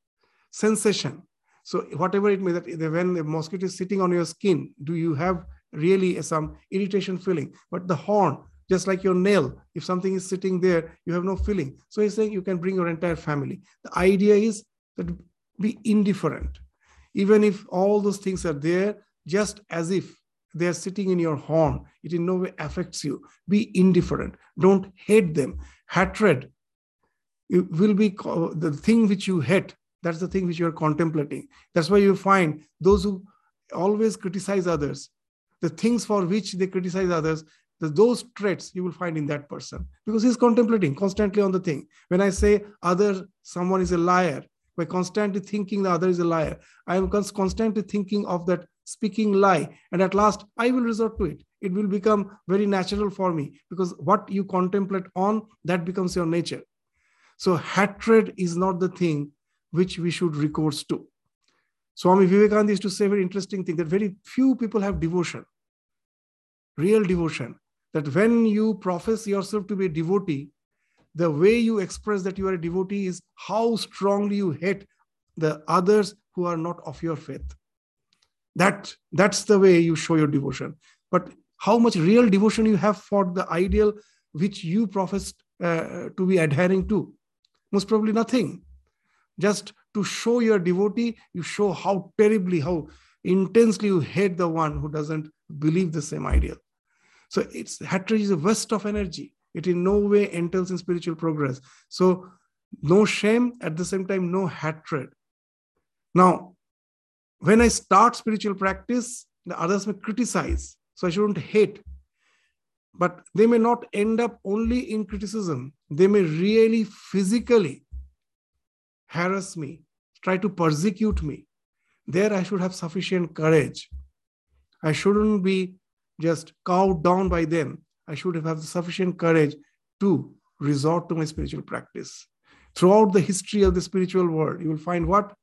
sensation. So whatever it may that when the mosquito is sitting on your skin, do you have really some irritation feeling? But the horn just like your nail. If something is sitting there you have no feeling. So he's saying you can bring your entire family. The idea is that be indifferent. Even if all those things are there just as if they are sitting in your horn it in no way affects you. Be indifferent. Don't hate them. Hatred it will be the thing which you hate that's the thing which you are contemplating. That's why you find those who always criticize others the things for which they criticize others those traits you will find in that person because he's contemplating constantly on the thing when i say other someone is a liar by constantly thinking the other is a liar i am constantly thinking of that speaking lie and at last i will resort to it it will become very natural for me because what you contemplate on that becomes your nature So hatred is not the thing which we should recourse to. Swami Vivekananda used to say a very interesting thing that very few people have devotion, real devotion. That when you profess yourself to be a devotee, the way you express that you are a devotee is how strongly you hate the others who are not of your faith. That, that's the way you show your devotion. But how much real devotion you have for the ideal which you profess uh, to be adhering to? Most probably nothing. Just to show your devotee, you show how terribly, how intensely you hate the one who doesn't believe the same ideal. So it's hatred is a waste of energy. It in no way entails in spiritual progress. So no shame, at the same time, no hatred. Now, when I start spiritual practice, the others may criticize. So I shouldn't hate. But they may not end up only in criticism. They may really physically harass me, try to persecute me. There I should have sufficient courage. I shouldn't be just cowed down by them. I should have had sufficient courage to resort to my spiritual practice. Throughout the history of the spiritual world, you will find what?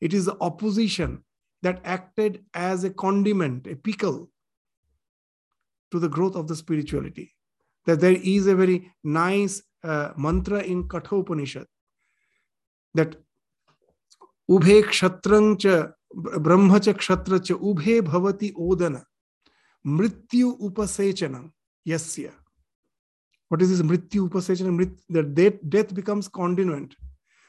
It is the opposition that acted as a condiment, a pickle to the growth of the spirituality. That there is a very nice uh, mantra in Katha Upanishad that ubhe kshatrang cha brahma cha ubhe bhavati odana mrityu upasechanam yasya. What is this mrityu upasechanam? The death, becomes condiment.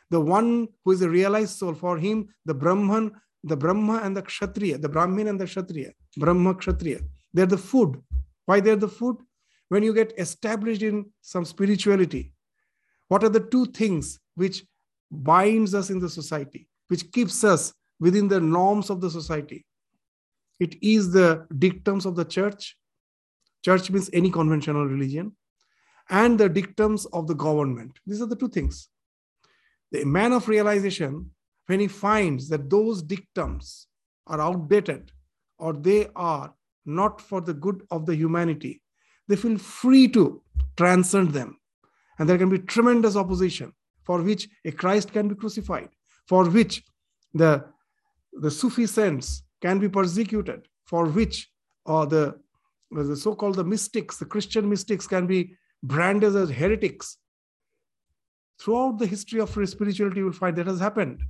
The one who is a realized soul, for him, the Brahman, the Brahma and the Kshatriya, the Brahmin and the Kshatriya, Brahma Kshatriya, they're the food. Why they're the food? When you get established in some spirituality, what are the two things which binds us in the society, which keeps us within the norms of the society? It is the dictums of the church Church means any conventional religion, and the dictums of the government. These are the two things. The man of realization, when he finds that those dictums are outdated or they are not for the good of the humanity, they feel free to transcend them. And there can be tremendous opposition for which a Christ can be crucified, for which the, the Sufi saints can be persecuted, for which uh, the the so-called the mystics, the Christian mystics can be branded as heretics. Throughout the history of spirituality, you will find that has happened.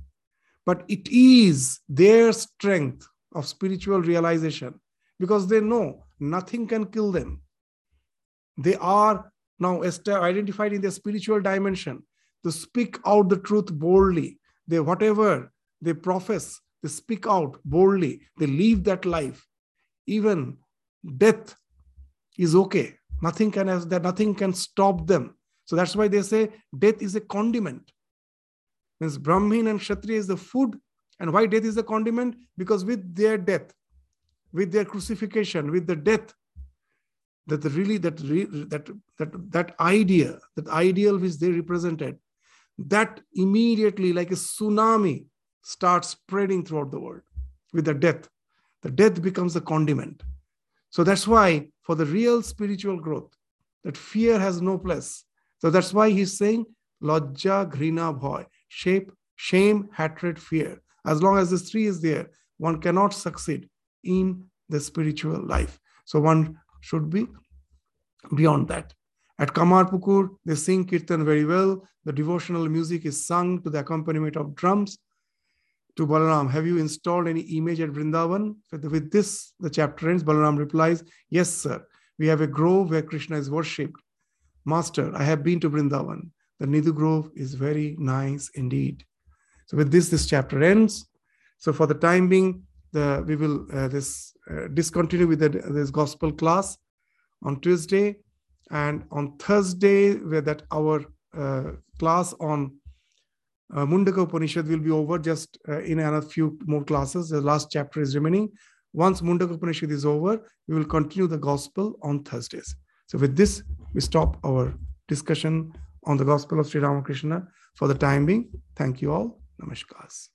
But it is their strength of spiritual realization because they know nothing can kill them. They are now identified in their spiritual dimension to speak out the truth boldly. They whatever they profess, they speak out boldly. They live that life. Even death is okay. Nothing can that nothing can stop them. So that's why they say death is a condiment. Means Brahmin and Kshatriya is the food. And why death is a condiment? Because with their death, with their crucifixion, with the death, that really that that that that idea, that ideal which they represented, that immediately like a tsunami starts spreading throughout the world with the death. The death becomes a condiment. So that's why for the real spiritual growth, that fear has no place. So that's why he's saying lajja, grina, bhoy, shape, shame, hatred, fear. As long as this three is there, one cannot succeed in the spiritual life. So one should be beyond that. At Kamarpukur, they sing Kirtan very well. The devotional music is sung to the accompaniment of drums to Balaram, have you installed any image at Vrindavan? With this, the chapter ends. Balaram replies, Yes, sir. We have a grove where Krishna is worshipped. Master, I have been to Vrindavan. The Nidhu Grove is very nice indeed. So with this, this chapter ends. So for the time being, the we will uh, this uh, discontinue with the, this gospel class on Tuesday, and on Thursday, where that our uh, class on uh, Mundaka Upanishad will be over just uh, in another few more classes. The last chapter is remaining. Once Mundaka Upanishad is over, we will continue the gospel on Thursdays. So, with this, we stop our discussion on the gospel of Sri Ramakrishna for the time being. Thank you all. Namaskars.